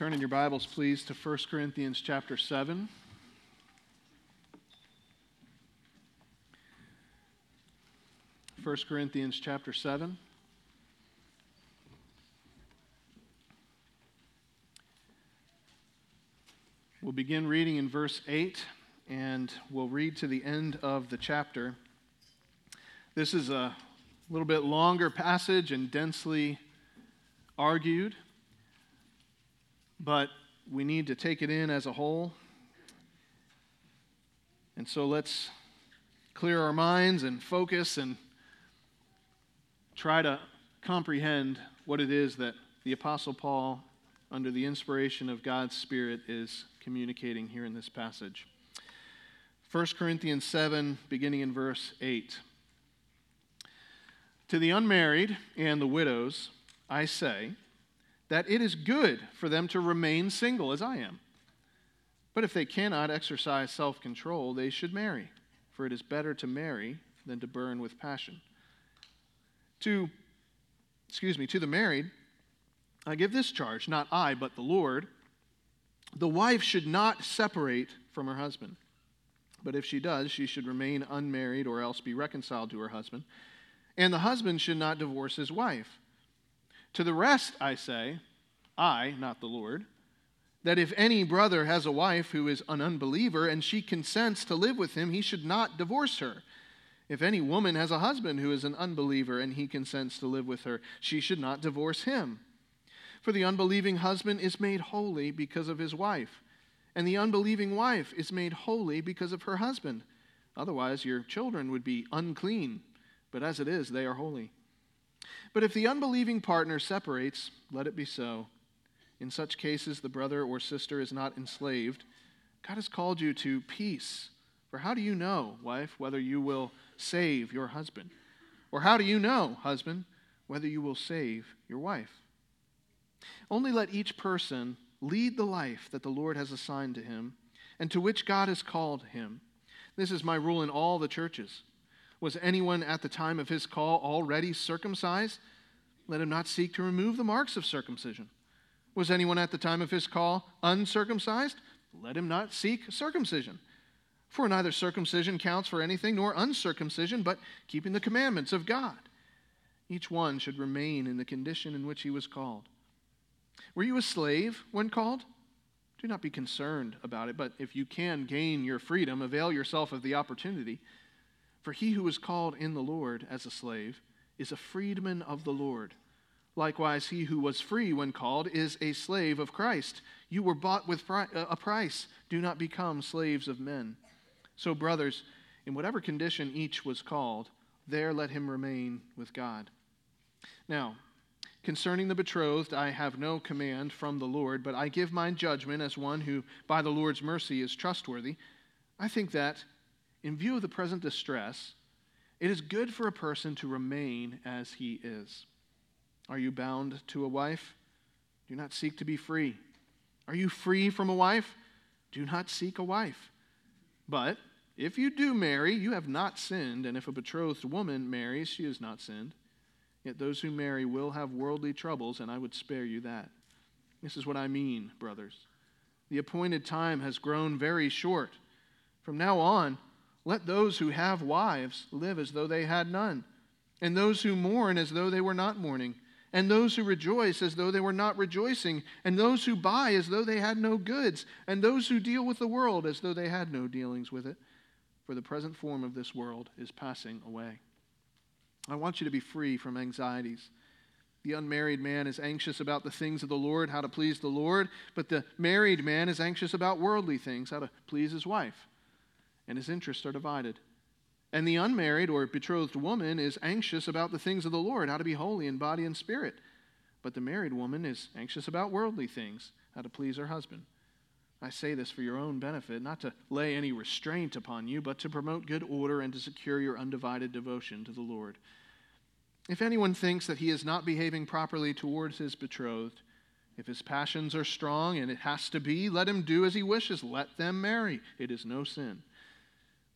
Turn in your Bibles, please, to 1 Corinthians chapter 7. First Corinthians chapter 7. We'll begin reading in verse 8 and we'll read to the end of the chapter. This is a little bit longer passage and densely argued, but we need to take it in as a whole. And so let's clear our minds and focus and try to comprehend what it is that the Apostle Paul, under the inspiration of God's Spirit, is communicating here in this passage. 1 Corinthians 7, beginning in verse 8. To the unmarried and the widows, I say that it is good for them to remain single as I am. But if they cannot exercise self control, they should marry, for it is better to marry than to burn with passion. To, excuse me, to the married, I give this charge, not I, but the Lord the wife should not separate from her husband. But if she does, she should remain unmarried or else be reconciled to her husband. And the husband should not divorce his wife. To the rest, I say, I, not the Lord, that if any brother has a wife who is an unbeliever and she consents to live with him, he should not divorce her. If any woman has a husband who is an unbeliever and he consents to live with her, she should not divorce him. For the unbelieving husband is made holy because of his wife, and the unbelieving wife is made holy because of her husband. Otherwise, your children would be unclean, but as it is, they are holy. But if the unbelieving partner separates, let it be so. In such cases, the brother or sister is not enslaved. God has called you to peace. For how do you know, wife, whether you will save your husband? Or how do you know, husband, whether you will save your wife? Only let each person lead the life that the Lord has assigned to him and to which God has called him. This is my rule in all the churches. Was anyone at the time of his call already circumcised? Let him not seek to remove the marks of circumcision. Was anyone at the time of his call uncircumcised? Let him not seek circumcision. For neither circumcision counts for anything nor uncircumcision, but keeping the commandments of God. Each one should remain in the condition in which he was called. Were you a slave when called? Do not be concerned about it, but if you can gain your freedom, avail yourself of the opportunity. For he who is called in the Lord as a slave is a freedman of the Lord. Likewise, he who was free when called is a slave of Christ. You were bought with uh, a price. Do not become slaves of men. So, brothers, in whatever condition each was called, there let him remain with God. Now, Concerning the betrothed, I have no command from the Lord, but I give my judgment as one who, by the Lord's mercy, is trustworthy. I think that, in view of the present distress, it is good for a person to remain as he is. Are you bound to a wife? Do not seek to be free. Are you free from a wife? Do not seek a wife. But if you do marry, you have not sinned, and if a betrothed woman marries, she has not sinned. Yet those who marry will have worldly troubles, and I would spare you that. This is what I mean, brothers. The appointed time has grown very short. From now on, let those who have wives live as though they had none, and those who mourn as though they were not mourning, and those who rejoice as though they were not rejoicing, and those who buy as though they had no goods, and those who deal with the world as though they had no dealings with it. For the present form of this world is passing away. I want you to be free from anxieties. The unmarried man is anxious about the things of the Lord, how to please the Lord, but the married man is anxious about worldly things, how to please his wife. And his interests are divided. And the unmarried or betrothed woman is anxious about the things of the Lord, how to be holy in body and spirit. But the married woman is anxious about worldly things, how to please her husband. I say this for your own benefit, not to lay any restraint upon you, but to promote good order and to secure your undivided devotion to the Lord. If anyone thinks that he is not behaving properly towards his betrothed, if his passions are strong, and it has to be, let him do as he wishes. Let them marry. It is no sin.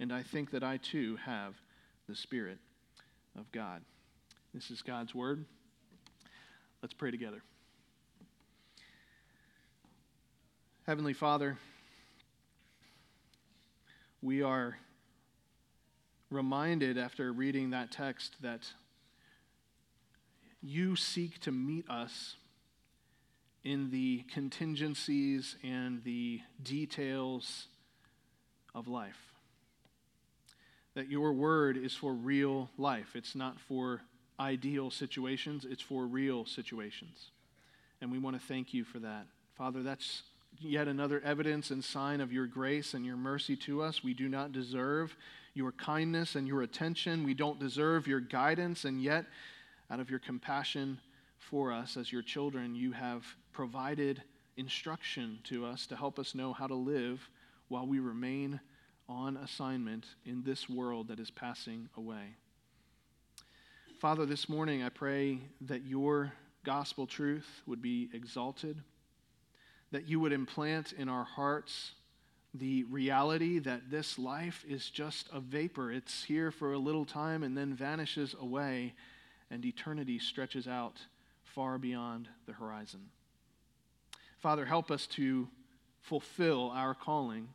and I think that I too have the Spirit of God. This is God's word. Let's pray together. Heavenly Father, we are reminded after reading that text that you seek to meet us in the contingencies and the details of life. That your word is for real life. It's not for ideal situations, it's for real situations. And we want to thank you for that. Father, that's yet another evidence and sign of your grace and your mercy to us. We do not deserve your kindness and your attention. We don't deserve your guidance, and yet, out of your compassion for us as your children, you have provided instruction to us to help us know how to live while we remain on assignment in this world that is passing away. Father, this morning I pray that your gospel truth would be exalted that you would implant in our hearts the reality that this life is just a vapor. It's here for a little time and then vanishes away, and eternity stretches out far beyond the horizon. Father, help us to fulfill our calling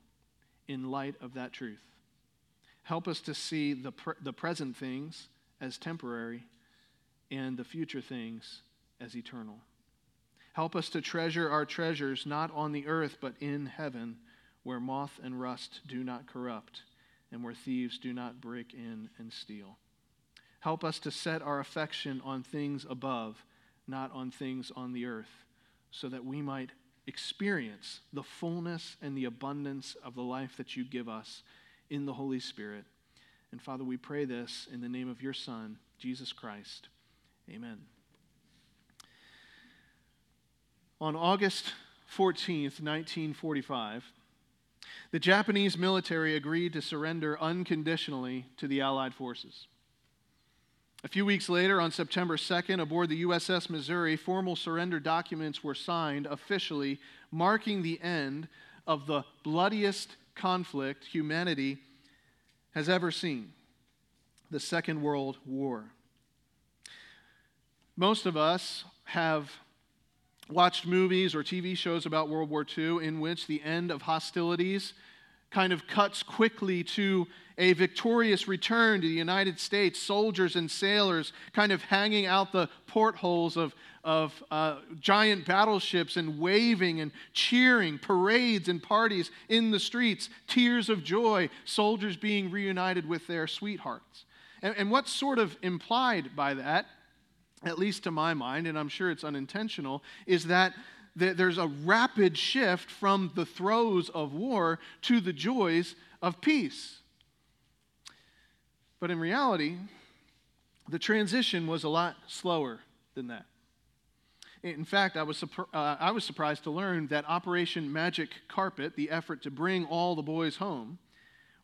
in light of that truth. Help us to see the, pre- the present things as temporary and the future things as eternal. Help us to treasure our treasures not on the earth, but in heaven, where moth and rust do not corrupt, and where thieves do not break in and steal. Help us to set our affection on things above, not on things on the earth, so that we might experience the fullness and the abundance of the life that you give us in the Holy Spirit. And Father, we pray this in the name of your Son, Jesus Christ. Amen. On August 14th, 1945, the Japanese military agreed to surrender unconditionally to the Allied forces. A few weeks later, on September 2nd, aboard the USS Missouri, formal surrender documents were signed officially, marking the end of the bloodiest conflict humanity has ever seen the Second World War. Most of us have watched movies or TV shows about World War II in which the end of hostilities kind of cuts quickly to a victorious return to the United States, soldiers and sailors kind of hanging out the portholes of, of uh, giant battleships and waving and cheering, parades and parties in the streets, tears of joy, soldiers being reunited with their sweethearts. And, and what's sort of implied by that at least to my mind, and I'm sure it's unintentional, is that there's a rapid shift from the throes of war to the joys of peace. But in reality, the transition was a lot slower than that. In fact, I was, uh, I was surprised to learn that Operation Magic Carpet, the effort to bring all the boys home,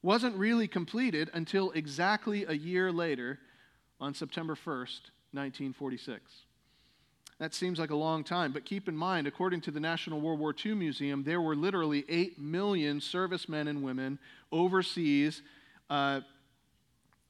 wasn't really completed until exactly a year later on September 1st, 1946. That seems like a long time, but keep in mind, according to the National World War II Museum, there were literally 8 million servicemen and women overseas, uh,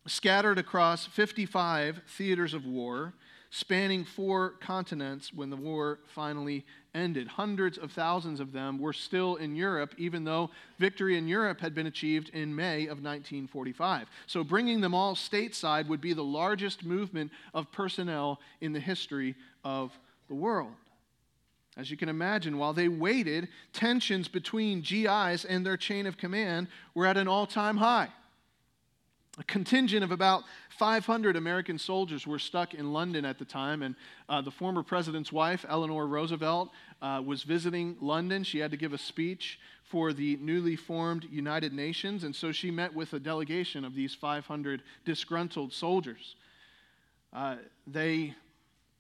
scattered across 55 theaters of war, spanning four continents when the war finally ended. Hundreds of thousands of them were still in Europe, even though victory in Europe had been achieved in May of 1945. So bringing them all stateside would be the largest movement of personnel in the history of the world. As you can imagine, while they waited, tensions between GIs and their chain of command were at an all time high. A contingent of about 500 American soldiers were stuck in London at the time, and uh, the former president's wife, Eleanor Roosevelt, uh, was visiting London. She had to give a speech for the newly formed United Nations, and so she met with a delegation of these 500 disgruntled soldiers. Uh, they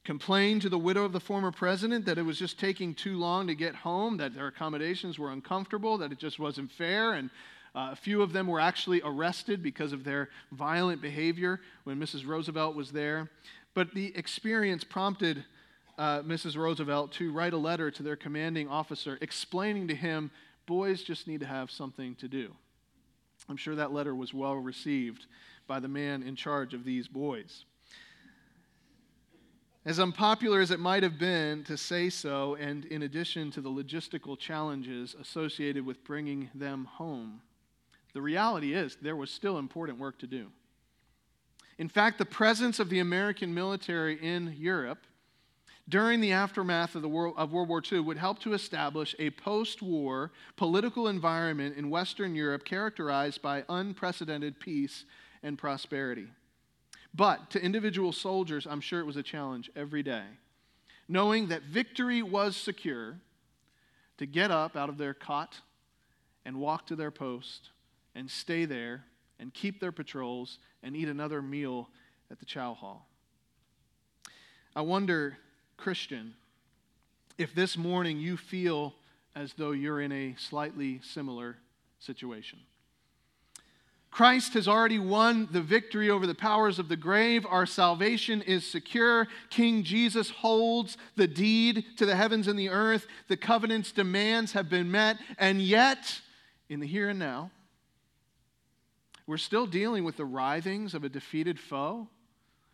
complained to the widow of the former president that it was just taking too long to get home, that their accommodations were uncomfortable, that it just wasn't fair, and uh, a few of them were actually arrested because of their violent behavior when Mrs. Roosevelt was there. But the experience prompted uh, Mrs. Roosevelt to write a letter to their commanding officer explaining to him boys just need to have something to do. I'm sure that letter was well received by the man in charge of these boys. As unpopular as it might have been to say so, and in addition to the logistical challenges associated with bringing them home, the reality is there was still important work to do. In fact, the presence of the American military in Europe during the aftermath of, the world, of World War II would help to establish a post war political environment in Western Europe characterized by unprecedented peace and prosperity. But to individual soldiers, I'm sure it was a challenge every day. Knowing that victory was secure, to get up out of their cot and walk to their post and stay there and keep their patrols and eat another meal at the chow hall. I wonder, Christian, if this morning you feel as though you're in a slightly similar situation. Christ has already won the victory over the powers of the grave. Our salvation is secure. King Jesus holds the deed to the heavens and the earth. The covenant's demands have been met. And yet, in the here and now, we're still dealing with the writhings of a defeated foe.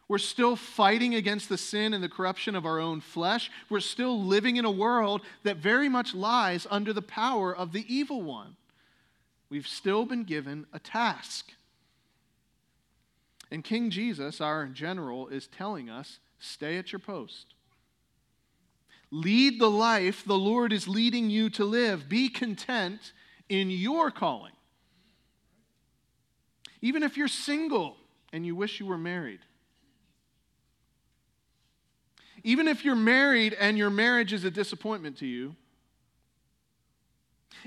We're still fighting against the sin and the corruption of our own flesh. We're still living in a world that very much lies under the power of the evil one we've still been given a task. And King Jesus, our general, is telling us stay at your post. Lead the life the Lord is leading you to live. Be content in your calling. Even if you're single and you wish you were married. Even if you're married and your marriage is a disappointment to you,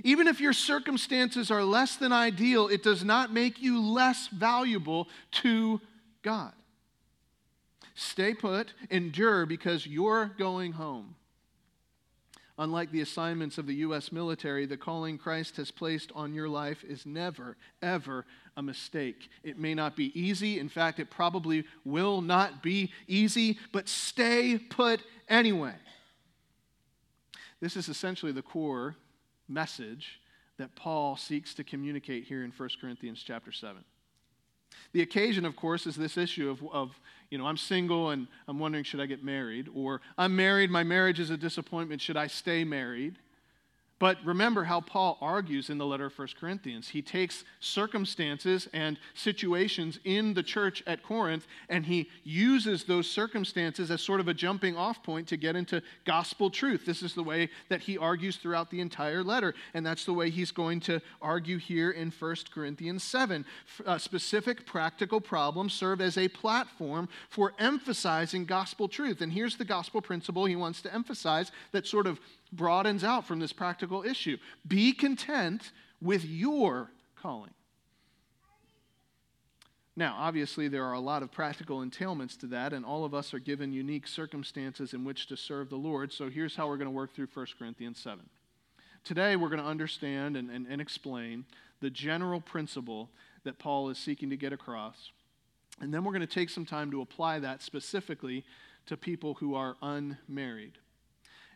even if your circumstances are less than ideal, it does not make you less valuable to God. Stay put, endure, because you're going home. Unlike the assignments of the U.S. military, the calling Christ has placed on your life is never, ever a mistake. It may not be easy. In fact, it probably will not be easy, but stay put anyway. This is essentially the core message that Paul seeks to communicate here in 1 Corinthians chapter 7. The occasion, of course, is this issue of, of, you know, I'm single and I'm wondering, should I get married? Or I'm married, my marriage is a disappointment, should I stay married? But remember how Paul argues in the letter of 1 Corinthians. He takes circumstances and situations in the church at Corinth and he uses those circumstances as sort of a jumping off point to get into gospel truth. This is the way that he argues throughout the entire letter, and that's the way he's going to argue here in 1 Corinthians 7. Uh, specific practical problems serve as a platform for emphasizing gospel truth. And here's the gospel principle he wants to emphasize that sort of broadens out from this practical issue. Be content with your calling. Now, obviously, there are a lot of practical entailments to that, and all of us are given unique circumstances in which to serve the Lord. So here's how we're going to work through 1 Corinthians 7. Today, we're going to understand and, and, and explain the general principle that Paul is seeking to get across. And then we're going to take some time to apply that specifically to people who are unmarried.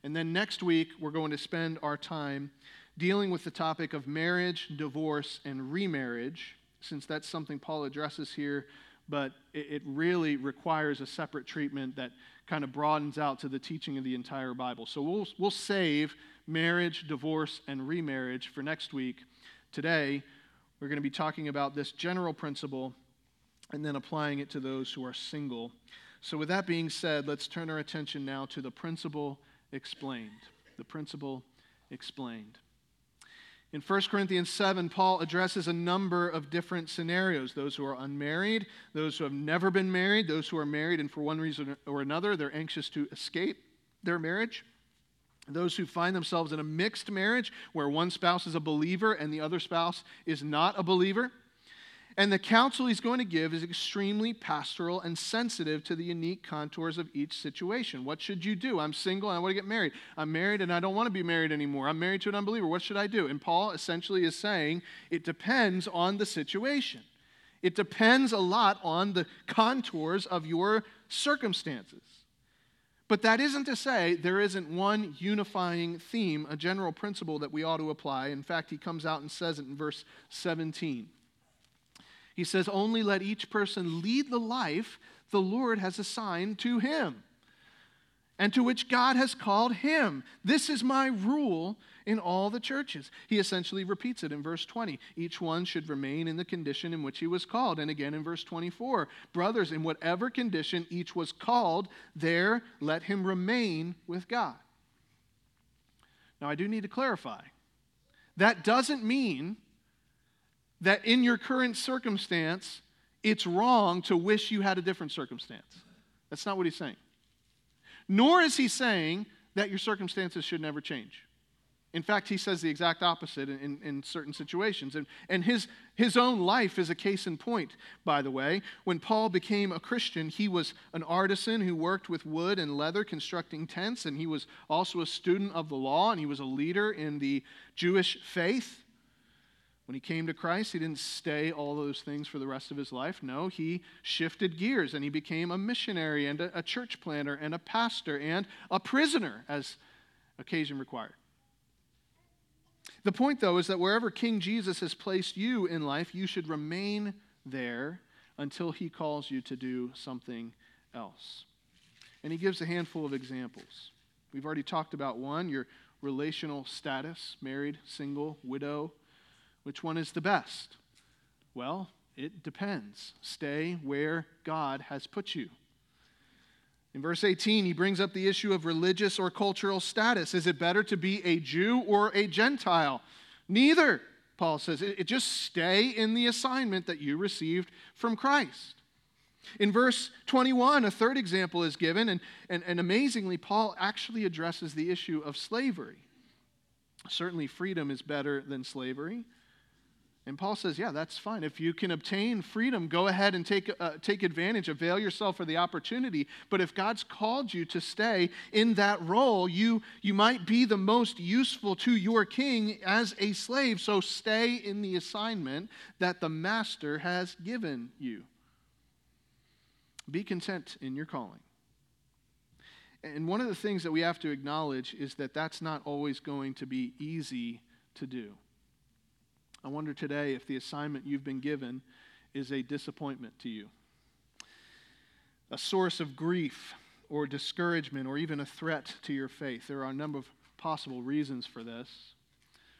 And then next week, we're going to spend our time dealing with the topic of marriage, divorce, and remarriage, since that's something Paul addresses here, but it, really requires a separate treatment that kind of broadens out to the teaching of the entire Bible. So we'll, we'll save marriage, divorce, and remarriage for next week. Today, we're going to be talking about this general principle and then applying it to those who are single. So, with that being said, let's turn our attention now to the principle explained. The principle explained. In 1 Corinthians 7, Paul addresses a number of different scenarios those who are unmarried, those who have never been married, those who are married and for one reason or another they're anxious to escape their marriage, those who find themselves in a mixed marriage where one spouse is a believer and the other spouse is not a believer. And the counsel he's going to give is extremely pastoral and sensitive to the unique contours of each situation. What should you do? I'm single and I want to get married. I'm married and I don't want to be married anymore. I'm married to an unbeliever. What should I do? And Paul essentially is saying it depends on the situation. It depends a lot on the contours of your circumstances. But that isn't to say there isn't one unifying theme, a general principle that we ought to apply. In fact, he comes out and says it in verse 17. He says, Only let each person lead the life the Lord has assigned to him and to which God has called him. This is my rule in all the churches. He essentially repeats it in verse 20. Each one should remain in the condition in which he was called. And again in verse 24, brothers, in whatever condition each was called, there let him remain with God. Now, I do need to clarify. That doesn't mean that in your current circumstance, it's wrong to wish you had a different circumstance. That's not what he's saying. Nor is he saying that your circumstances should never change. In fact, he says the exact opposite in, in, in, certain situations. And, and his, his own life is a case in point, by the way. When Paul became a Christian, he was an artisan who worked with wood and leather constructing tents, and he was also a student of the law, and he was a leader in the Jewish faith. When he came to Christ, he didn't stay all those things for the rest of his life. No, he shifted gears and he became a missionary and a, a church planter and a pastor and a prisoner as occasion required. The point, though, is that wherever King Jesus has placed you in life, you should remain there until he calls you to do something else. And he gives a handful of examples. We've already talked about one your relational status married, single, widow, which one is the best? Well, it depends. Stay where God has put you. In verse 18, he brings up the issue of religious or cultural status. Is it better to be a Jew or a Gentile? Neither, Paul says. It, it just stay in the assignment that you received from Christ. In verse 21, a third example is given, and, and, and amazingly, Paul actually addresses the issue of slavery. Certainly, freedom is better than slavery. And Paul says, yeah, that's fine. If you can obtain freedom, go ahead and take, uh, take advantage, avail yourself for the opportunity. But if God's called you to stay in that role, you, you might be the most useful to your king as a slave. So stay in the assignment that the master has given you. Be content in your calling. And one of the things that we have to acknowledge is that that's not always going to be easy to do. I wonder today if the assignment you've been given is a disappointment to you, a source of grief or discouragement or even a threat to your faith. There are a number of possible reasons for this.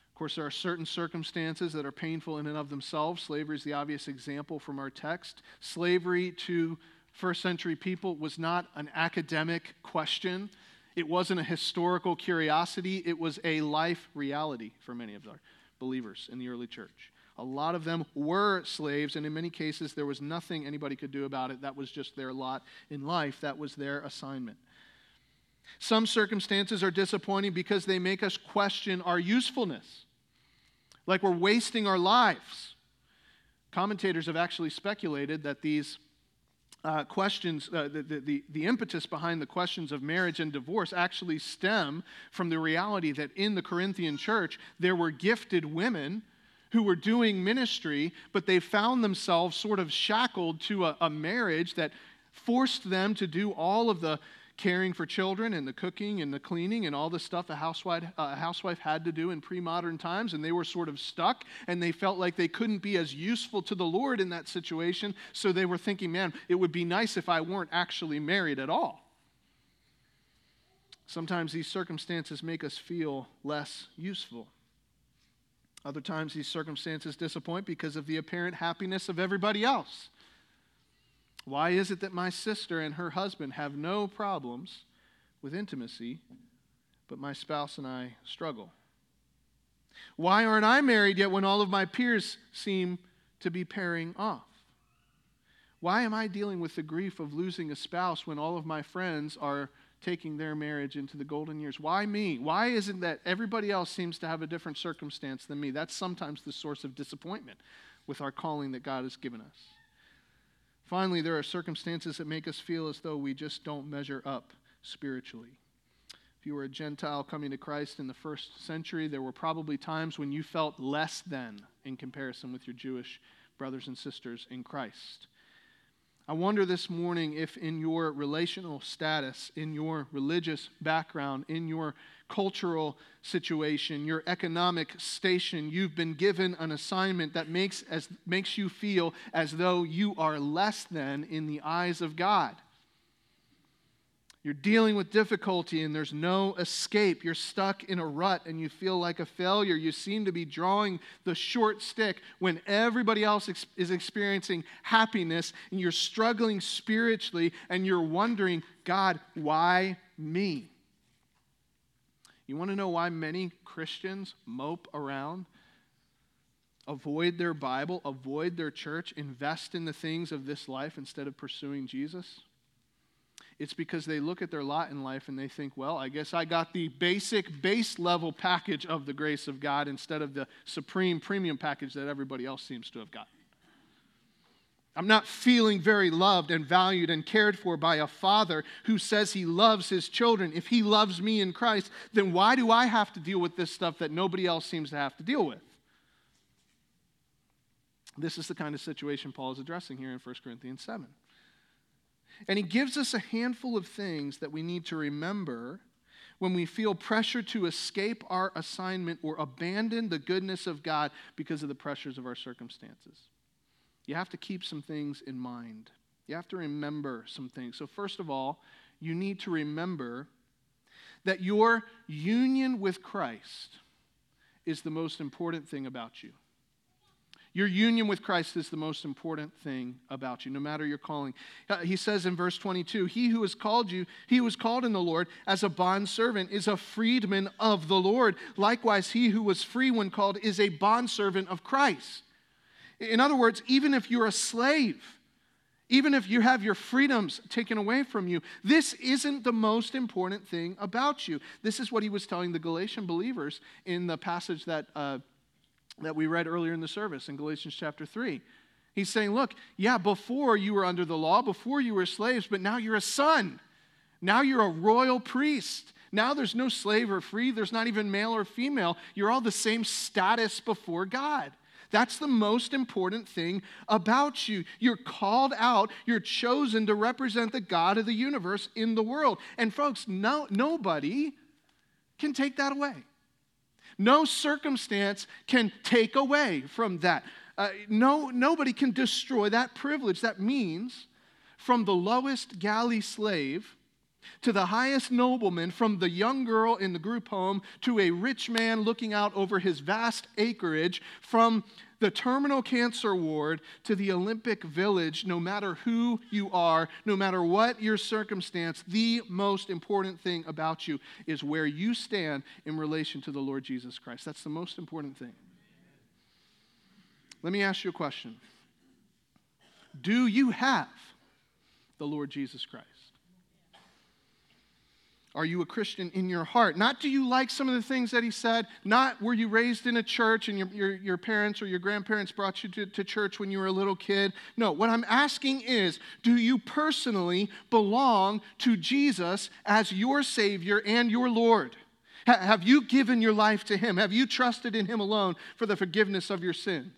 Of course, there are certain circumstances that are painful in and of themselves. Slavery is the obvious example from our text. Slavery to first century people was not an academic question. It wasn't a historical curiosity. It was a life reality for many of our believers in the early church. A lot of them were slaves, and in many cases, there was nothing anybody could do about it. That was just their lot in life, that was their assignment. Some circumstances are disappointing because they make us question our usefulness, like we're wasting our lives. Commentators have actually speculated that these uh, questions, uh, the, the, the impetus behind the questions of marriage and divorce actually stem from the reality that in the Corinthian church there were gifted women who were doing ministry, but they found themselves sort of shackled to a, a marriage that forced them to do all of the caring for children and the cooking and the cleaning and all the stuff a housewife, uh, a housewife had to do in pre modern times, and they were sort of stuck and they felt like they couldn't be as useful to the Lord in that situation. So they were thinking, man, it would be nice if I weren't actually married at all. Sometimes these circumstances make us feel less useful. Other times, these circumstances disappoint because of the apparent happiness of everybody else. Why is it that my sister and her husband have no problems with intimacy, but my spouse and I struggle? Why aren't I married yet when all of my peers seem to be pairing off? Why am I dealing with the grief of losing a spouse when all of my friends are taking their marriage into the golden years? Why me? Why isn't that everybody else seems to have a different circumstance than me? That's sometimes the source of disappointment with our calling that God has given us. Finally, there are circumstances that make us feel as though we just don't measure up spiritually. If you were a Gentile coming to Christ in the first century, there were probably times when you felt less than in comparison with your Jewish brothers and sisters in Christ. I wonder this morning if, in your relational status, in your religious background, in your cultural situation, your economic station, you've been given an assignment that makes, as, makes you feel as though you are less than in the eyes of God. You're dealing with difficulty and there's no escape. You're stuck in a rut and you feel like a failure. You seem to be drawing the short stick when everybody else ex- is experiencing happiness and you're struggling spiritually and you're wondering, God, why me? You want to know why many Christians mope around? Avoid their Bible, avoid their church, invest in the things of this life instead of pursuing Jesus? It's because they look at their lot in life and they think, well, I guess I got the basic, base level package of the grace of God instead of the supreme premium package that everybody else seems to have gotten. I'm not feeling very loved and valued and cared for by a father who says he loves his children. If he loves me in Christ, then why do I have to deal with this stuff that nobody else seems to have to deal with? This is the kind of situation Paul is addressing here in 1 Corinthians 7. And he gives us a handful of things that we need to remember when we feel pressure to escape our assignment or abandon the goodness of God because of the pressures of our circumstances. You have to keep some things in mind. You have to remember some things. So, first of all, you need to remember that your union with Christ is the most important thing about you. Your union with Christ is the most important thing about you, no matter your calling. Uh, he says in verse 22 He who has called you, he who was called in the Lord as a bondservant, is a freedman of the Lord. Likewise, he who was free when called is a bondservant of Christ. In other words, even if you're a slave, even if you have your freedoms taken away from you, this isn't the most important thing about you. This is what he was telling the Galatian believers in the passage that. Uh, that we read earlier in the service in Galatians chapter 3. He's saying, Look, yeah, before you were under the law, before you were slaves, but now you're a son. Now you're a royal priest. Now there's no slave or free, there's not even male or female. You're all the same status before God. That's the most important thing about you. You're called out, you're chosen to represent the God of the universe in the world. And folks, no, nobody can take that away. No circumstance can take away from that. Uh, no, nobody can destroy that privilege. That means from the lowest galley slave to the highest nobleman, from the young girl in the group home to a rich man looking out over his vast acreage, from the terminal cancer ward to the Olympic village, no matter who you are, no matter what your circumstance, the most important thing about you is where you stand in relation to the Lord Jesus Christ. That's the most important thing. Let me ask you a question Do you have the Lord Jesus Christ? Are you a Christian in your heart? Not do you like some of the things that he said, not were you raised in a church and your, your, your parents or your grandparents brought you to, to church when you were a little kid. No, what I'm asking is do you personally belong to Jesus as your Savior and your Lord? have you given your life to him? Have you trusted in him alone for the forgiveness of your sins?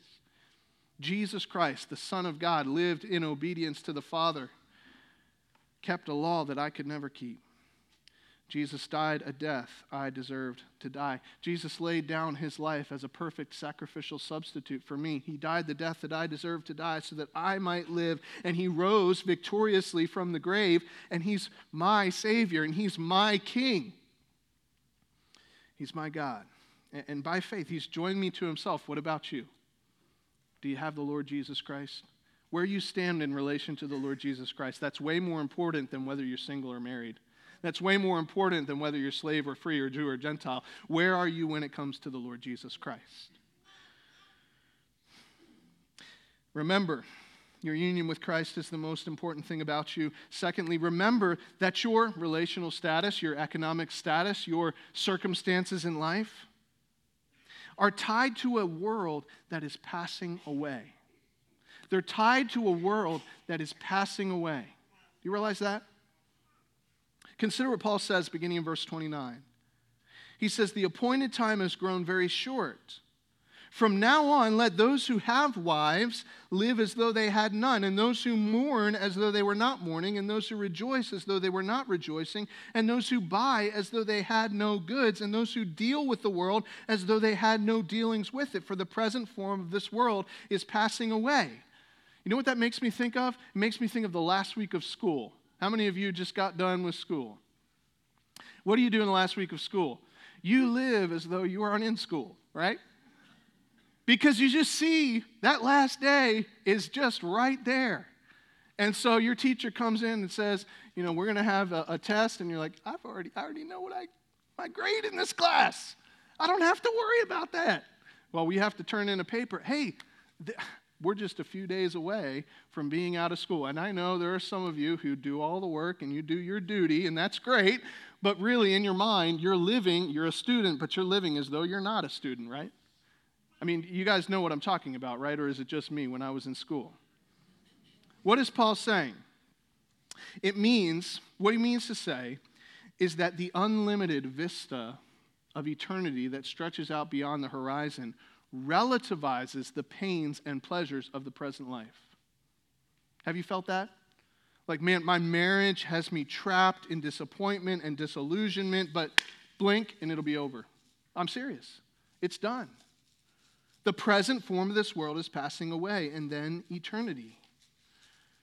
Jesus Christ, the Son of God, lived in obedience to the Father, kept a law that I could never keep. Jesus died a death I deserved to die. Jesus laid down his life as a perfect sacrificial substitute for me. He died the death that I deserved to die so that I might live. And he rose victoriously from the grave, and he's my Savior, and he's my King. He's my God. And by faith, he's joined me to himself. What about you? Do you have the Lord Jesus Christ? Where you stand in relation to the Lord Jesus Christ, that's way more important than whether you're single or married. That's way more important than whether you're slave or free or Jew or Gentile. Where are you when it comes to the Lord Jesus Christ? Remember, your union with Christ is the most important thing about you. Secondly, remember that your relational status, your economic status, your circumstances in life are tied to a world that is passing away. They're tied to a world that is passing away. Do you realize that? Consider what Paul says beginning in verse 29. He says, The appointed time has grown very short. From now on, let those who have wives live as though they had none, and those who mourn as though they were not mourning, and those who rejoice as though they were not rejoicing, and those who buy as though they had no goods, and those who deal with the world as though they had no dealings with it. For the present form of this world is passing away. You know what that makes me think of? It makes me think of the last week of school. How many of you just got done with school? What do you do in the last week of school? You live as though you aren't in school, right? because you just see that last day is just right there. And so your teacher comes in and says, you know, we're going to have a, a, test, and you're like, I've already, I already know what I, my grade in this class. I don't have to worry about that. Well, we have to turn in a paper. Hey, th- we're just a few days away from being out of school. And I know there are some of you who do all the work and you do your duty, and that's great. But really, in your mind, you're living, you're a student, but you're living as though you're not a student, right? I mean, you guys know what I'm talking about, right? Or is it just me when I was in school? What is Paul saying? It means, what he means to say is that the unlimited vista of eternity that stretches out beyond the horizon relativizes the pains and pleasures of the present life. Have you felt that? Like, man, my marriage has me trapped in disappointment and disillusionment, but blink and it'll be over. I'm serious. It's done. The present form of this world is passing away, and then eternity.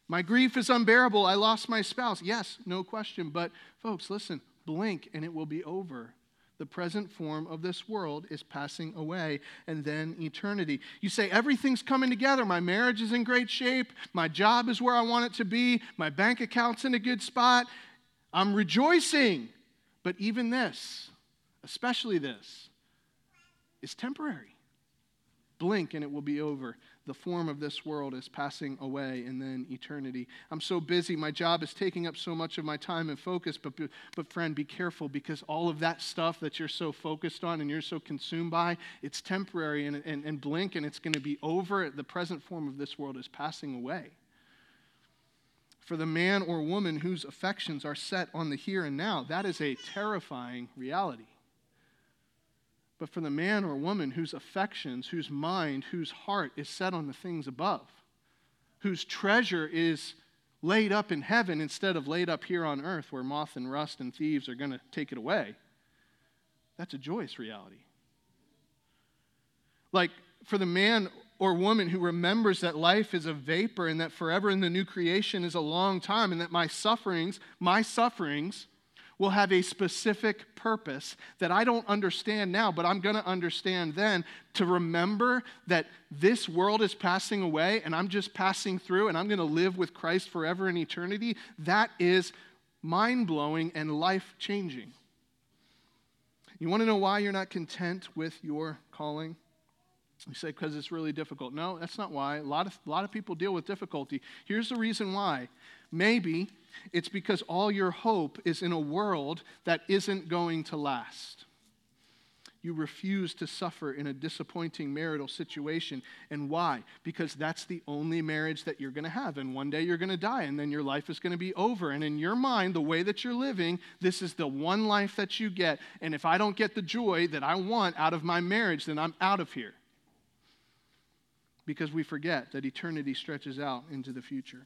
My grief is unbearable. I lost my spouse. Yes, no question. But, folks, listen blink and it will be over. The present form of this world is passing away, and then eternity. You say, everything's coming together. My marriage is in great shape. My job is where I want it to be. My bank account's in a good spot. I'm rejoicing. But even this, especially this, is temporary blink and it will be over. The form of this world is passing away and then eternity. I'm so busy. My job is taking up so much of my time and focus. But, but friend, be careful because all of that stuff that you're so focused on and you're so consumed by, it's temporary and, and, and blink and it's going to be over. The present form of this world is passing away. For the man or woman whose affections are set on the here and now, that is a terrifying reality. But for the man or woman whose affections, whose mind, whose heart is set on the things above, whose treasure is laid up in heaven instead of laid up here on earth where moth and rust and thieves are going to take it away, that's a joyous reality. Like for the man or woman who remembers that life is a vapor and that forever in the new creation is a long time and that my sufferings, my sufferings, will have a specific purpose that I don't understand now, but I'm going to understand then to remember that this world is passing away and I'm just passing through and I'm going to live with Christ forever in eternity. That is mind blowing and life changing. You want to know why you're not content with your calling? You say, because it's really difficult. No, that's not why. A lot, of, a lot of people deal with difficulty. Here's the reason why. Maybe it's because all your hope is in a world that isn't going to last. You refuse to suffer in a disappointing marital situation. And why? Because that's the only marriage that you're going to have. And one day you're going to die, and then your life is going to be over. And in your mind, the way that you're living, this is the one life that you get. And if I don't get the joy that I want out of my marriage, then I'm out of here. Because we forget that eternity stretches out into the future.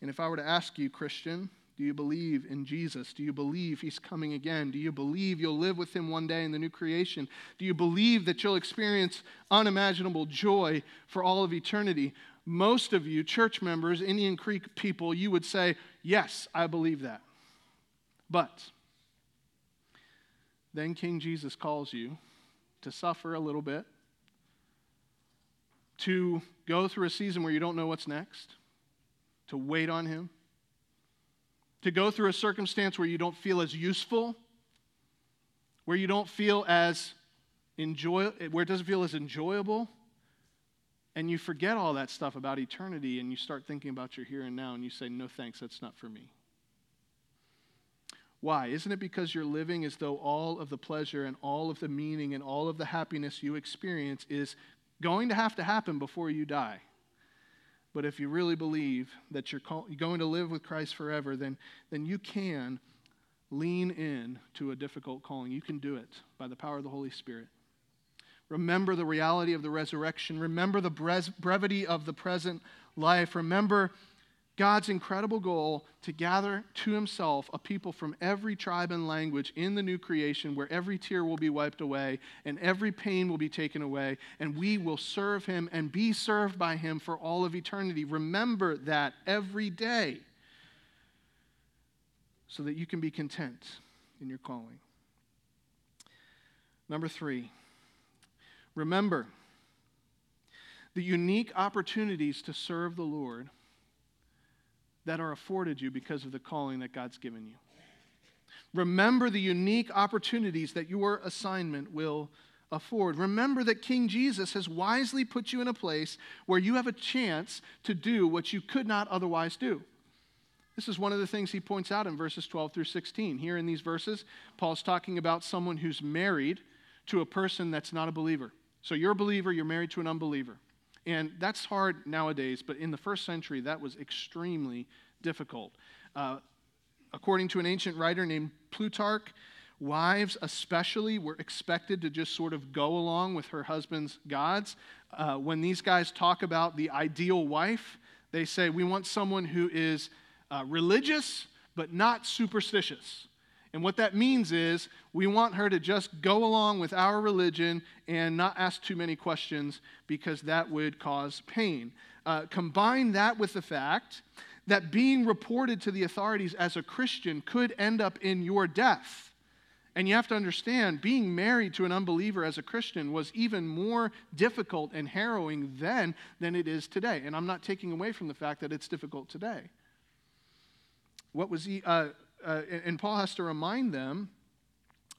And if I were to ask you, Christian, do you believe in Jesus? Do you believe he's coming again? Do you believe you'll live with him one day in the new creation? Do you believe that you'll experience unimaginable joy for all of eternity? Most of you, church members, Indian Creek people, you would say, Yes, I believe that. But then King Jesus calls you to suffer a little bit, to go through a season where you don't know what's next to wait on Him, to go through a circumstance where you don't feel as useful, where you don't feel as enjoy, where it doesn't feel as enjoyable, and you forget all that stuff about eternity and you start thinking about your here and now and you say, No thanks, that's not for me. Why? Isn't it because you're living as though all of the pleasure and all of the meaning and all of the happiness you experience is going to have to happen before you die? But if you really believe that you're, going to live with Christ forever, then, then you can lean in to a difficult calling. You can do it by the power of the Holy Spirit. Remember the reality of the resurrection. Remember the brevity of the present life. Remember God's incredible goal to gather to himself a people from every tribe and language in the new creation where every tear will be wiped away and every pain will be taken away, and we will serve him and be served by him for all of eternity. Remember that every day so that you can be content in your calling. Number three, remember the unique opportunities to serve the Lord that are afforded you because of the calling that God's given you. Remember the unique opportunities that your assignment will afford. Remember that King Jesus has wisely put you in a place where you have a chance to do what you could not otherwise do. This is one of the things he points out in verses 12 through 16. Here in these verses, Paul's talking about someone who's married to a person that's not a believer. So you're a believer, you're married to an unbeliever. And that's hard nowadays, but in the first century, that was extremely difficult. Uh, according to an ancient writer named Plutarch, wives especially were expected to just sort of go along with her husband's gods. Uh, when these guys talk about the ideal wife, they say, We want someone who is uh, religious but not superstitious. And what that means is we want her to just go along with our religion and not ask too many questions because that would cause pain. Uh, combine that with the fact that being reported to the authorities as a Christian could end up in your death. And you have to understand, being married to an unbeliever as a Christian was even more difficult and harrowing then than it is today. And I'm not taking away from the fact that it's difficult today. What was he, uh, uh, and Paul has to remind them.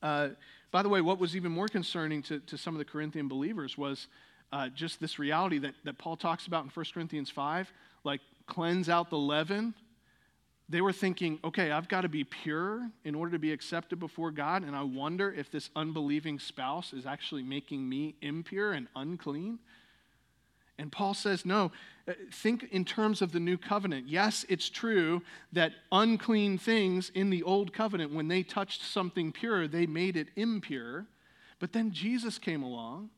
Uh, by the way, what was even more concerning to, to some of the Corinthian believers was uh, just this reality that, that Paul talks about in 1 Corinthians 5 like, cleanse out the leaven. They were thinking, okay, I've got to be pure in order to be accepted before God, and I wonder if this unbelieving spouse is actually making me impure and unclean. And Paul says, no, uh, think in terms of the new covenant. Yes, it's true that unclean things in the old covenant, when they touched something pure, they made it impure. But then Jesus came along,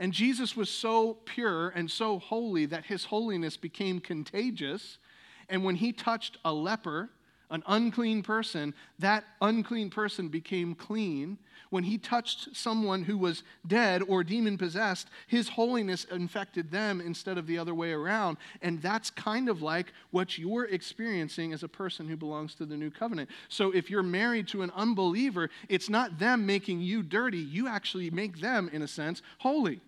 and Jesus was so pure and so holy that his holiness became contagious. And when he touched a leper, an unclean person, that unclean person became clean. When he touched someone who was dead or demon possessed, his holiness infected them instead of the other way around. And that's kind of like what you're experiencing as a person who belongs to the new covenant. So if you're married to an unbeliever, it's not them making you dirty, you actually make them, in a sense, holy.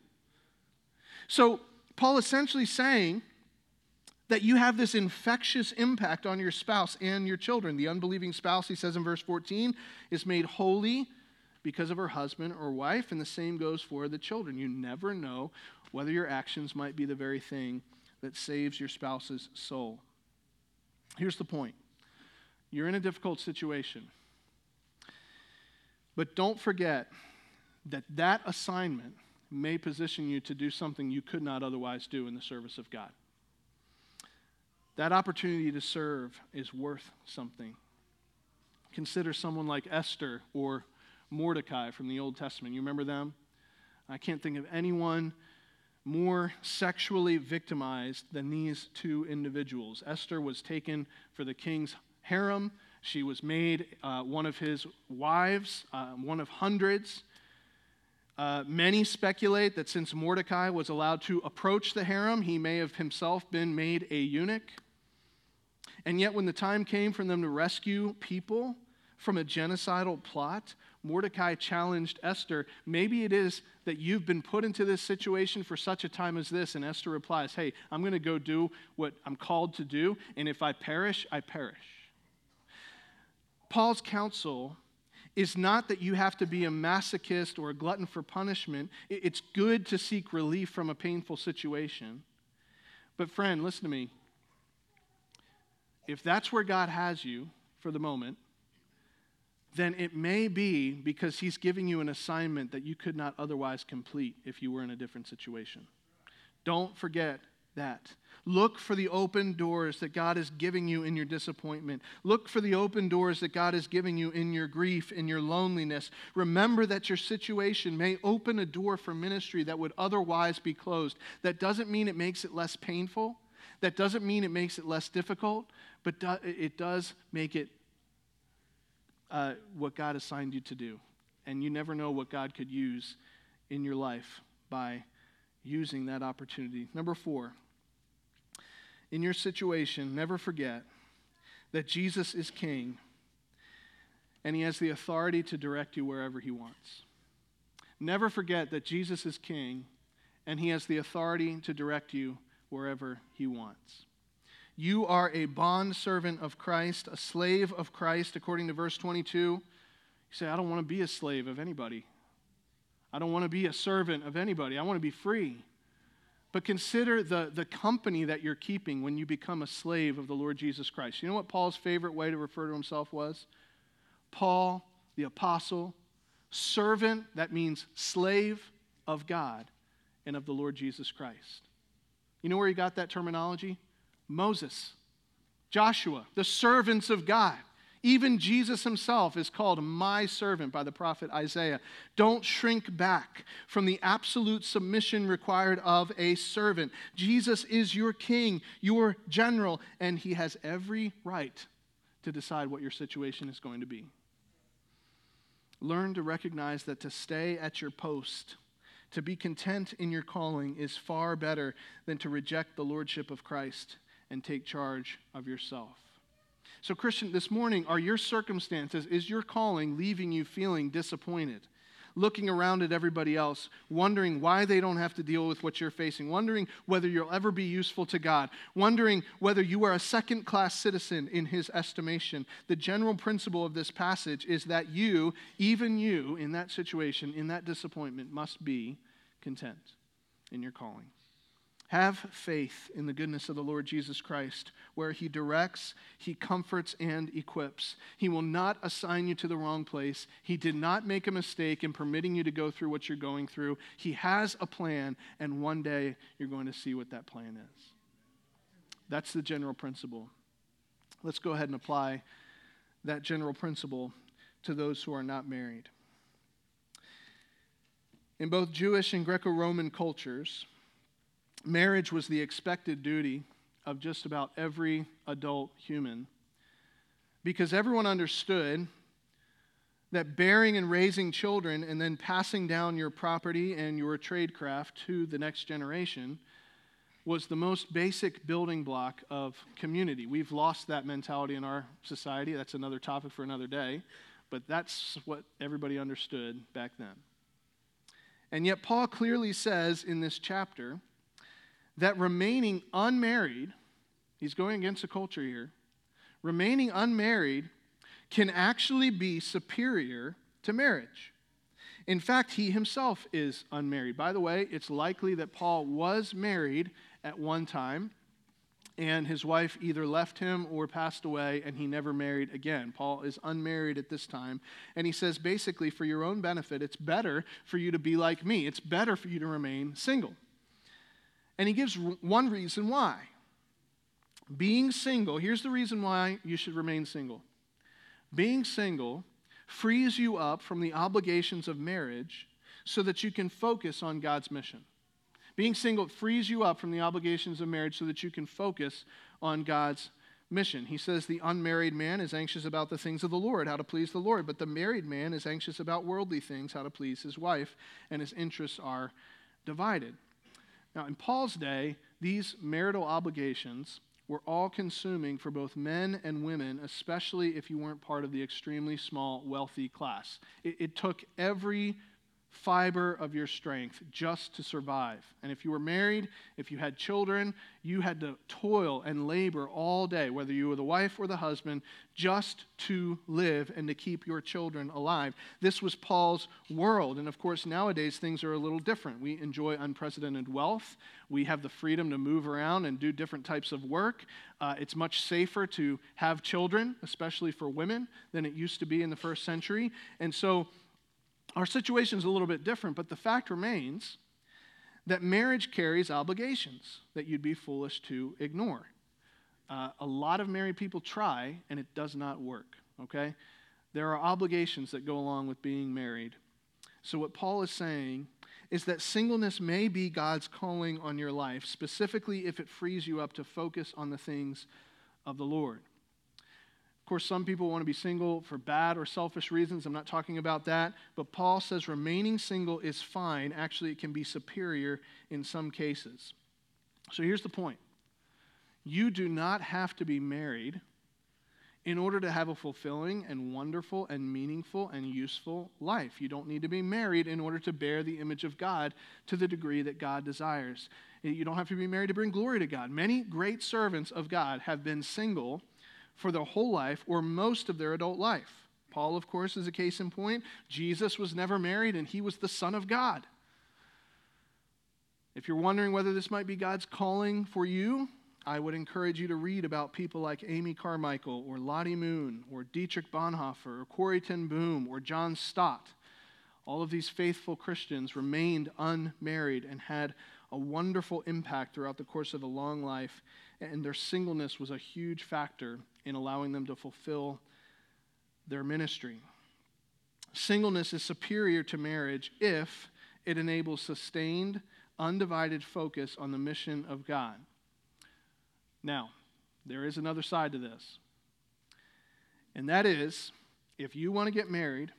So Paul essentially saying, that you have this infectious impact on your spouse and your children. The unbelieving spouse, he says in verse 14, is made holy because of her husband or wife, and the same goes for the children. You never know whether your actions might be the very thing that saves your spouse's soul. Here's the point you're in a difficult situation. But don't forget that that assignment may position you to do something you could not otherwise do in the service of God. That opportunity to serve is worth something. Consider someone like Esther or Mordecai from the Old Testament. You remember them? I can't think of anyone more sexually victimized than these two individuals. Esther was taken for the king's harem. She was made uh, one of his wives, uh, one of hundreds. Uh, many speculate that since Mordecai was allowed to approach the harem, he may have himself been made a eunuch. And yet, when the time came for them to rescue people from a genocidal plot, Mordecai challenged Esther, maybe it is that you've been put into this situation for such a time as this. And Esther replies, hey, I'm going to go do what I'm called to do, and if I perish, I perish. Paul's counsel is not that you have to be a masochist or a glutton for punishment. It's good to seek relief from a painful situation. But, friend, listen to me if that's where God has you for the moment, then it may be because He's giving you an assignment that you could not otherwise complete if you were in a different situation. Don't forget that. Look for the open doors that God is giving you in your disappointment. Look for the open doors that God is giving you in your grief, in your loneliness. Remember that your situation may open a door for ministry that would otherwise be closed. That doesn't mean it makes it less painful, that doesn't mean it makes it less difficult, but it does make it uh, what God assigned you to do. And you never know what God could use in your life by using that opportunity. Number four, in your situation, never forget that Jesus is king and he has the authority to direct you wherever he wants. Never forget that Jesus is king and he has the authority to direct you wherever he wants. You are a bond servant of Christ, a slave of Christ, according to verse 22. You say, I don't want to be a slave of anybody. I don't want to be a servant of anybody. I want to be free. But consider the, the company that you're keeping when you become a slave of the Lord Jesus Christ. You know what Paul's favorite way to refer to himself was? Paul, the apostle, servant, that means slave of God and of the Lord Jesus Christ. You know where he got that terminology? Moses, Joshua, the servants of God. Even Jesus himself is called my servant by the prophet Isaiah. Don't shrink back from the absolute submission required of a servant. Jesus is your king, your general, and he has every right to decide what your situation is going to be. Learn to recognize that to stay at your post, to be content in your calling, is far better than to reject the lordship of Christ and take charge of yourself. So, Christian, this morning, are your circumstances, is your calling leaving you feeling disappointed? Looking around at everybody else, wondering why they don't have to deal with what you're facing, wondering whether you'll ever be useful to God, wondering whether you are a second class citizen in His estimation. The general principle of this passage is that you, even you, in that situation, in that disappointment, must be content in your calling. Have faith in the goodness of the Lord Jesus Christ, where He directs, He comforts, and equips. He will not assign you to the wrong place. He did not make a mistake in permitting you to go through what you're going through. He has a plan, and one day you're going to see what that plan is. That's the general principle. Let's go ahead and apply that general principle to those who are not married. In both Jewish and Greco Roman cultures, marriage was the expected duty of just about every adult human because everyone understood that bearing and raising children and then passing down your property and your tradecraft to the next generation was the most basic building block of community. We've lost that mentality in our society. That's another topic for another day, but that's what everybody understood back then. And yet, Paul clearly says in this chapter that remaining unmarried, he's going against the culture here, remaining unmarried can actually be superior to marriage. In fact, he himself is unmarried. By the way, it's likely that Paul was married at one time, and his wife either left him or passed away, and he never married again. Paul is unmarried at this time, and he says basically, for your own benefit, it's better for you to be like me. It's better for you to remain single. And he gives one reason why. Being single, here's the reason why you should remain single. Being single frees you up from the obligations of marriage so that you can focus on God's mission. Being single frees you up from the obligations of marriage so that you can focus on God's mission. He says the unmarried man is anxious about the things of the Lord, how to please the Lord, but the married man is anxious about worldly things, how to please his wife, and his interests are divided. Now, in Paul's day, these marital obligations were all consuming for both men and women, especially if you weren't part of the extremely small, wealthy class. It, it took every fiber of your strength just to survive. And if you were married, if you had children, you had to toil and labor all day, whether you were the wife or the husband, just to live and to keep your children alive. This was Paul's world. And of course, nowadays things are a little different. We enjoy unprecedented wealth, we have the freedom to move around and do different types of work. Uh, it's much safer to have children, especially for women, than it used to be in the first century. And so, our situation is a little bit different, but the fact remains that marriage carries obligations that you'd be foolish to ignore. Uh, a lot of married people try, and it does not work, okay? There are obligations that go along with being married. So, what Paul is saying is that singleness may be God's calling on your life, specifically if it frees you up to focus on the things of the Lord. Of course, some people want to be single for bad or selfish reasons. I'm not talking about that. But Paul says remaining single is fine. Actually, it can be superior in some cases. So here's the point you do not have to be married in order to have a fulfilling and wonderful and meaningful and useful life. You don't need to be married in order to bear the image of God to the degree that God desires. You don't have to be married to bring glory to God. Many great servants of God have been single for their whole life or most of their adult life. Paul, of course, is a case in point. Jesus was never married and he was the Son of God. If you're wondering whether this might be God's calling for you, I would encourage you to read about people like Amy Carmichael or Lottie Moon or Dietrich Bonhoeffer or Corrie ten Boom or John Stott. All of these faithful Christians remained unmarried and had a wonderful impact throughout the course of a long life, and their singleness was a huge factor in allowing them to fulfill their ministry. Singleness is superior to marriage if it enables sustained, undivided focus on the mission of God. Now, there is another side to this, and that is if you want to get married,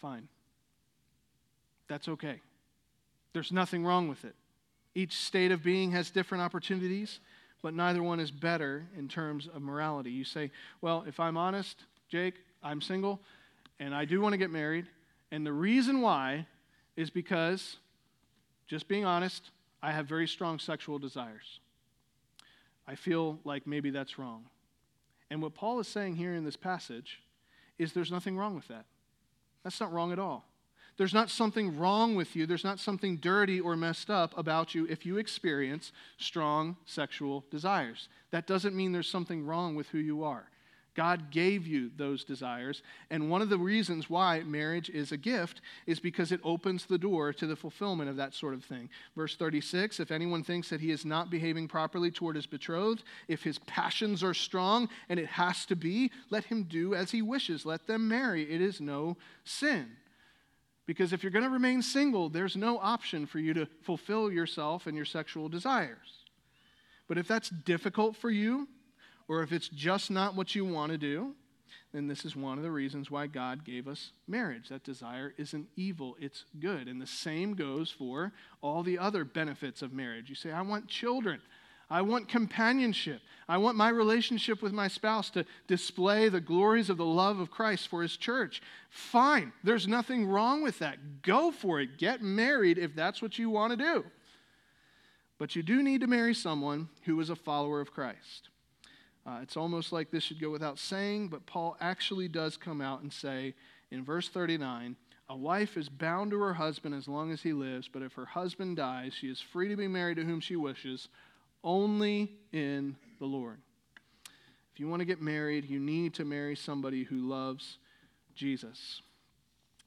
fine. That's okay. There's nothing wrong with it. Each state of being has different opportunities, but neither one is better in terms of morality. You say, well, if I'm honest, Jake, I'm single and I do want to get married. And the reason why is because, just being honest, I have very strong sexual desires. I feel like maybe that's wrong. And what Paul is saying here in this passage is there's nothing wrong with that. That's not wrong at all. There's not something wrong with you. There's not something dirty or messed up about you if you experience strong sexual desires. That doesn't mean there's something wrong with who you are. God gave you those desires. And one of the reasons why marriage is a gift is because it opens the door to the fulfillment of that sort of thing. Verse 36 If anyone thinks that he is not behaving properly toward his betrothed, if his passions are strong, and it has to be, let him do as he wishes. Let them marry. It is no sin. Because if you're going to remain single, there's no option for you to fulfill yourself and your sexual desires. But if that's difficult for you, or if it's just not what you want to do, then this is one of the reasons why God gave us marriage. That desire isn't evil, it's good. And the same goes for all the other benefits of marriage. You say, I want children. I want companionship. I want my relationship with my spouse to display the glories of the love of Christ for his church. Fine. There's nothing wrong with that. Go for it. Get married if that's what you want to do. But you do need to marry someone who is a follower of Christ. Uh, it's almost like this should go without saying, but Paul actually does come out and say in verse 39 a wife is bound to her husband as long as he lives, but if her husband dies, she is free to be married to whom she wishes only in the Lord. If you want to get married, you need to marry somebody who loves Jesus.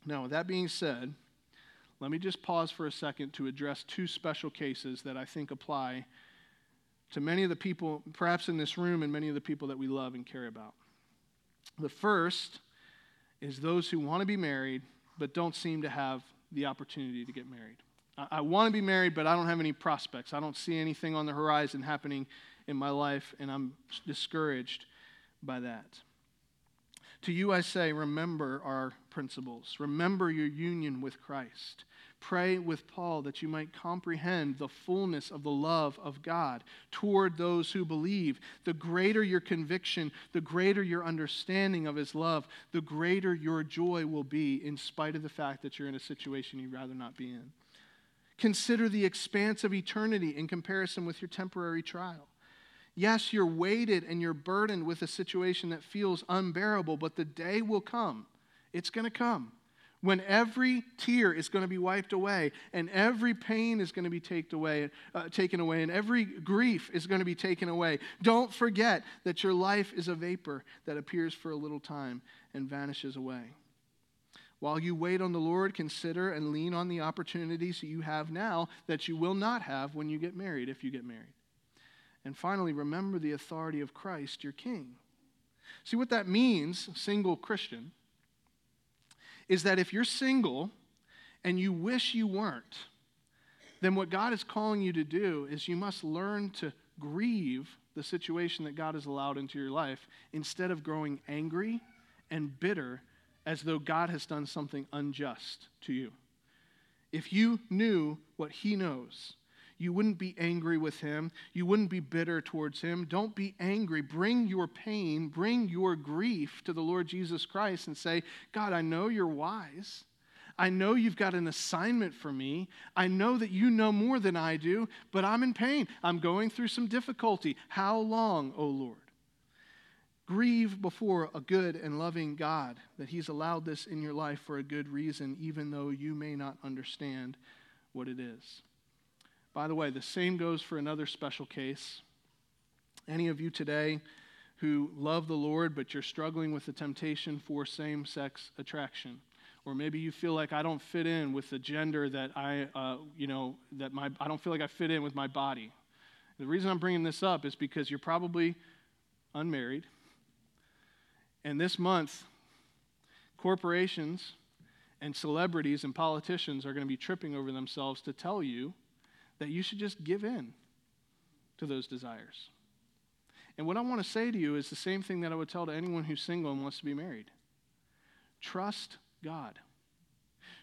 Now, with that being said, let me just pause for a second to address two special cases that I think apply to many of the people, perhaps in this room, and many of the people that we love and care about. The first is those who want to be married but don't seem to have the opportunity to get married. I want to be married, but I don't have any prospects. I don't see anything on the horizon happening in my life, and I'm discouraged by that. To you, I say, remember our principles. Remember your union with Christ. Pray with Paul that you might comprehend the fullness of the love of God toward those who believe. The greater your conviction, the greater your understanding of his love, the greater your joy will be, in spite of the fact that you're in a situation you'd rather not be in. Consider the expanse of eternity in comparison with your temporary trial. Yes, you're weighted and you're burdened with a situation that feels unbearable, but the day will come. It's going to come when every tear is going to be wiped away and every pain is going to be taken away, uh, taken away and every grief is going to be taken away. Don't forget that your life is a vapor that appears for a little time and vanishes away. While you wait on the Lord, consider and lean on the opportunities that you have now that you will not have when you get married, if you get married. And finally, remember the authority of Christ, your King. See what that means, single Christian, is that if you're single and you wish you weren't, then what God is calling you to do is you must learn to grieve the situation that God has allowed into your life instead of growing angry and bitter as though God has done something unjust to you. If you knew what He knows, you wouldn't be angry with Him. You wouldn't be bitter towards Him. Don't be angry. Bring your pain, bring your grief to the Lord Jesus Christ and say, God, I know you're wise. I know you've got an assignment for me. I know that you know more than I do, but I'm in pain. I'm going through some difficulty. How long, O Lord? Grieve before a good and loving God that He's allowed this in your life for a good reason, even though you may not understand what it is. By the way, the same goes for another special case. Any of you today who love the Lord, but you're struggling with the temptation for same sex attraction. Or maybe you feel like I don't fit in with the gender that I, uh, you know, that my, I don't feel like I fit in with my body. The reason I'm bringing this up is because you're probably unmarried and this month, corporations and celebrities and politicians are going to be tripping over themselves to tell you that you should just give in to those desires. And what I want to say to you is the same thing that I would tell to anyone who's single and wants to be married trust God.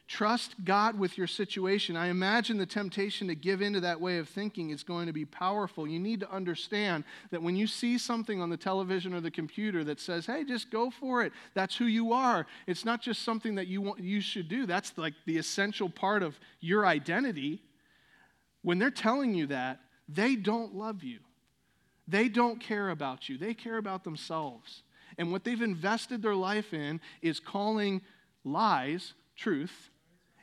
Trust God with your situation. I imagine the temptation to give into that way of thinking is going to be powerful. You need to understand that when you see something on the television or the computer that says, hey, just go for it, that's who you are. It's not just something that you, want, you should do, that's like the essential part of your identity. When they're telling you that, they don't love you, they don't care about you, they care about themselves. And what they've invested their life in is calling lies truth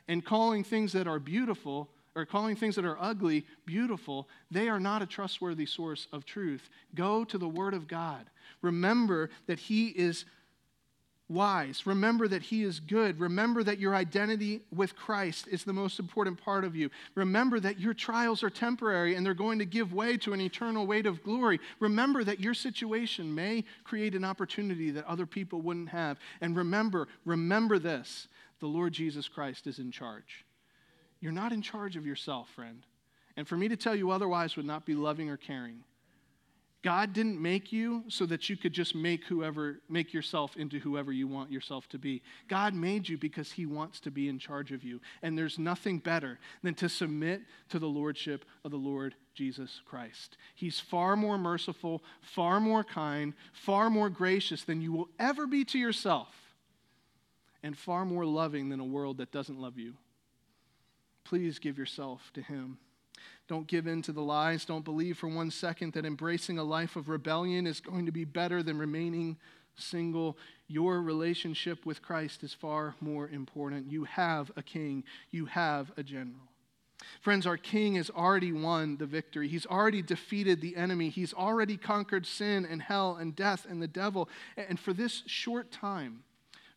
and calling things that are beautiful or calling things that are ugly beautiful, they are not a trustworthy source of truth. Go to the Word of God. Remember that He is wise. Remember that He is good. Remember that your identity with Christ is the most important part of you. Remember that your trials are temporary and they're going to give way to an eternal weight of glory. Remember that your situation may create an opportunity that other people wouldn't have. And remember, remember this the Lord Jesus Christ is in charge. You're not in charge of yourself, friend. And for me to tell you otherwise would not be loving or caring. God didn't make you so that you could just make whoever make yourself into whoever you want yourself to be. God made you because he wants to be in charge of you. And there's nothing better than to submit to the lordship of the Lord Jesus Christ. He's far more merciful, far more kind, far more gracious than you will ever be to yourself and far more loving than a world that doesn't love you. Please give yourself to Him. Don't give in to the lies. Don't believe for one second that embracing a life of rebellion is going to be better than remaining single. Your relationship with Christ is far more important. You have a king, you have a general. Friends, our king has already won the victory. He's already defeated the enemy. He's already conquered sin and hell and death and the devil. And for this short time,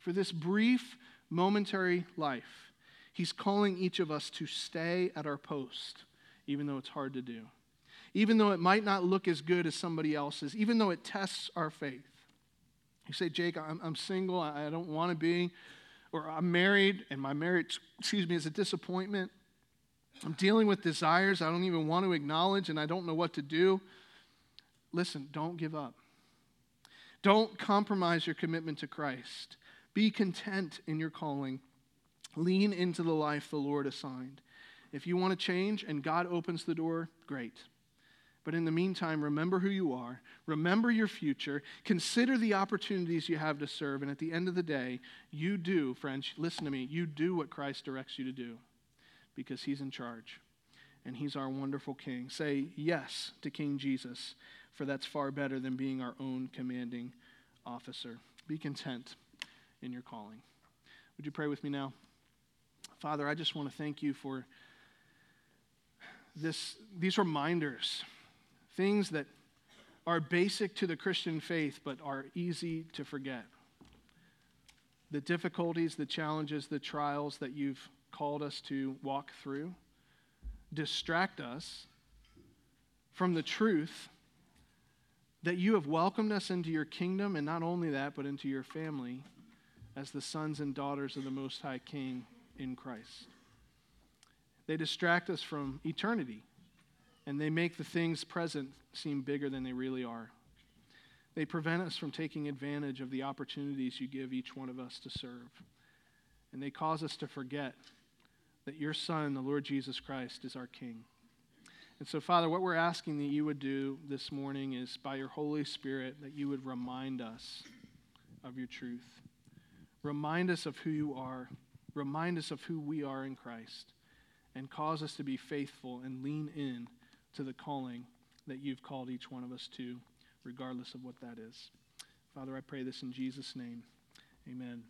for this brief, momentary life, He's calling each of us to stay at our post, even though it's hard to do, even though it might not look as good as somebody else's, even though it tests our faith. You say, Jake, I'm, I'm single, I don't want to be, or I'm married, and my marriage, excuse me, is a disappointment. I'm dealing with desires I don't even want to acknowledge, and I don't know what to do. Listen, don't give up. Don't compromise your commitment to Christ. Be content in your calling. Lean into the life the Lord assigned. If you want to change and God opens the door, great. But in the meantime, remember who you are, remember your future, consider the opportunities you have to serve, and at the end of the day, you do, friends, listen to me, you do what Christ directs you to do because he's in charge and he's our wonderful king. Say yes to King Jesus, for that's far better than being our own commanding officer. Be content in your calling. Would you pray with me now? Father, I just want to thank you for this, these reminders, things that are basic to the Christian faith but are easy to forget. the difficulties, the challenges, the trials that you've called us to walk through distract us from the truth that you have welcomed us into your kingdom, and not only that, but into your family as the sons and daughters of the Most High King in Christ. They distract us from eternity, and they make the things present seem bigger than they really are. They prevent us from taking advantage of the opportunities you give each one of us to serve. And they cause us to forget that your Son, the Lord Jesus Christ, is our King. And so, Father, what we're asking that you would do this morning is by your Holy Spirit that you would remind us of your truth. Remind us of who you are. Remind us of who we are in Christ. And cause us to be faithful and lean in to the calling that you've called each one of us to, regardless of what that is. Father, I pray this in Jesus' name. Amen.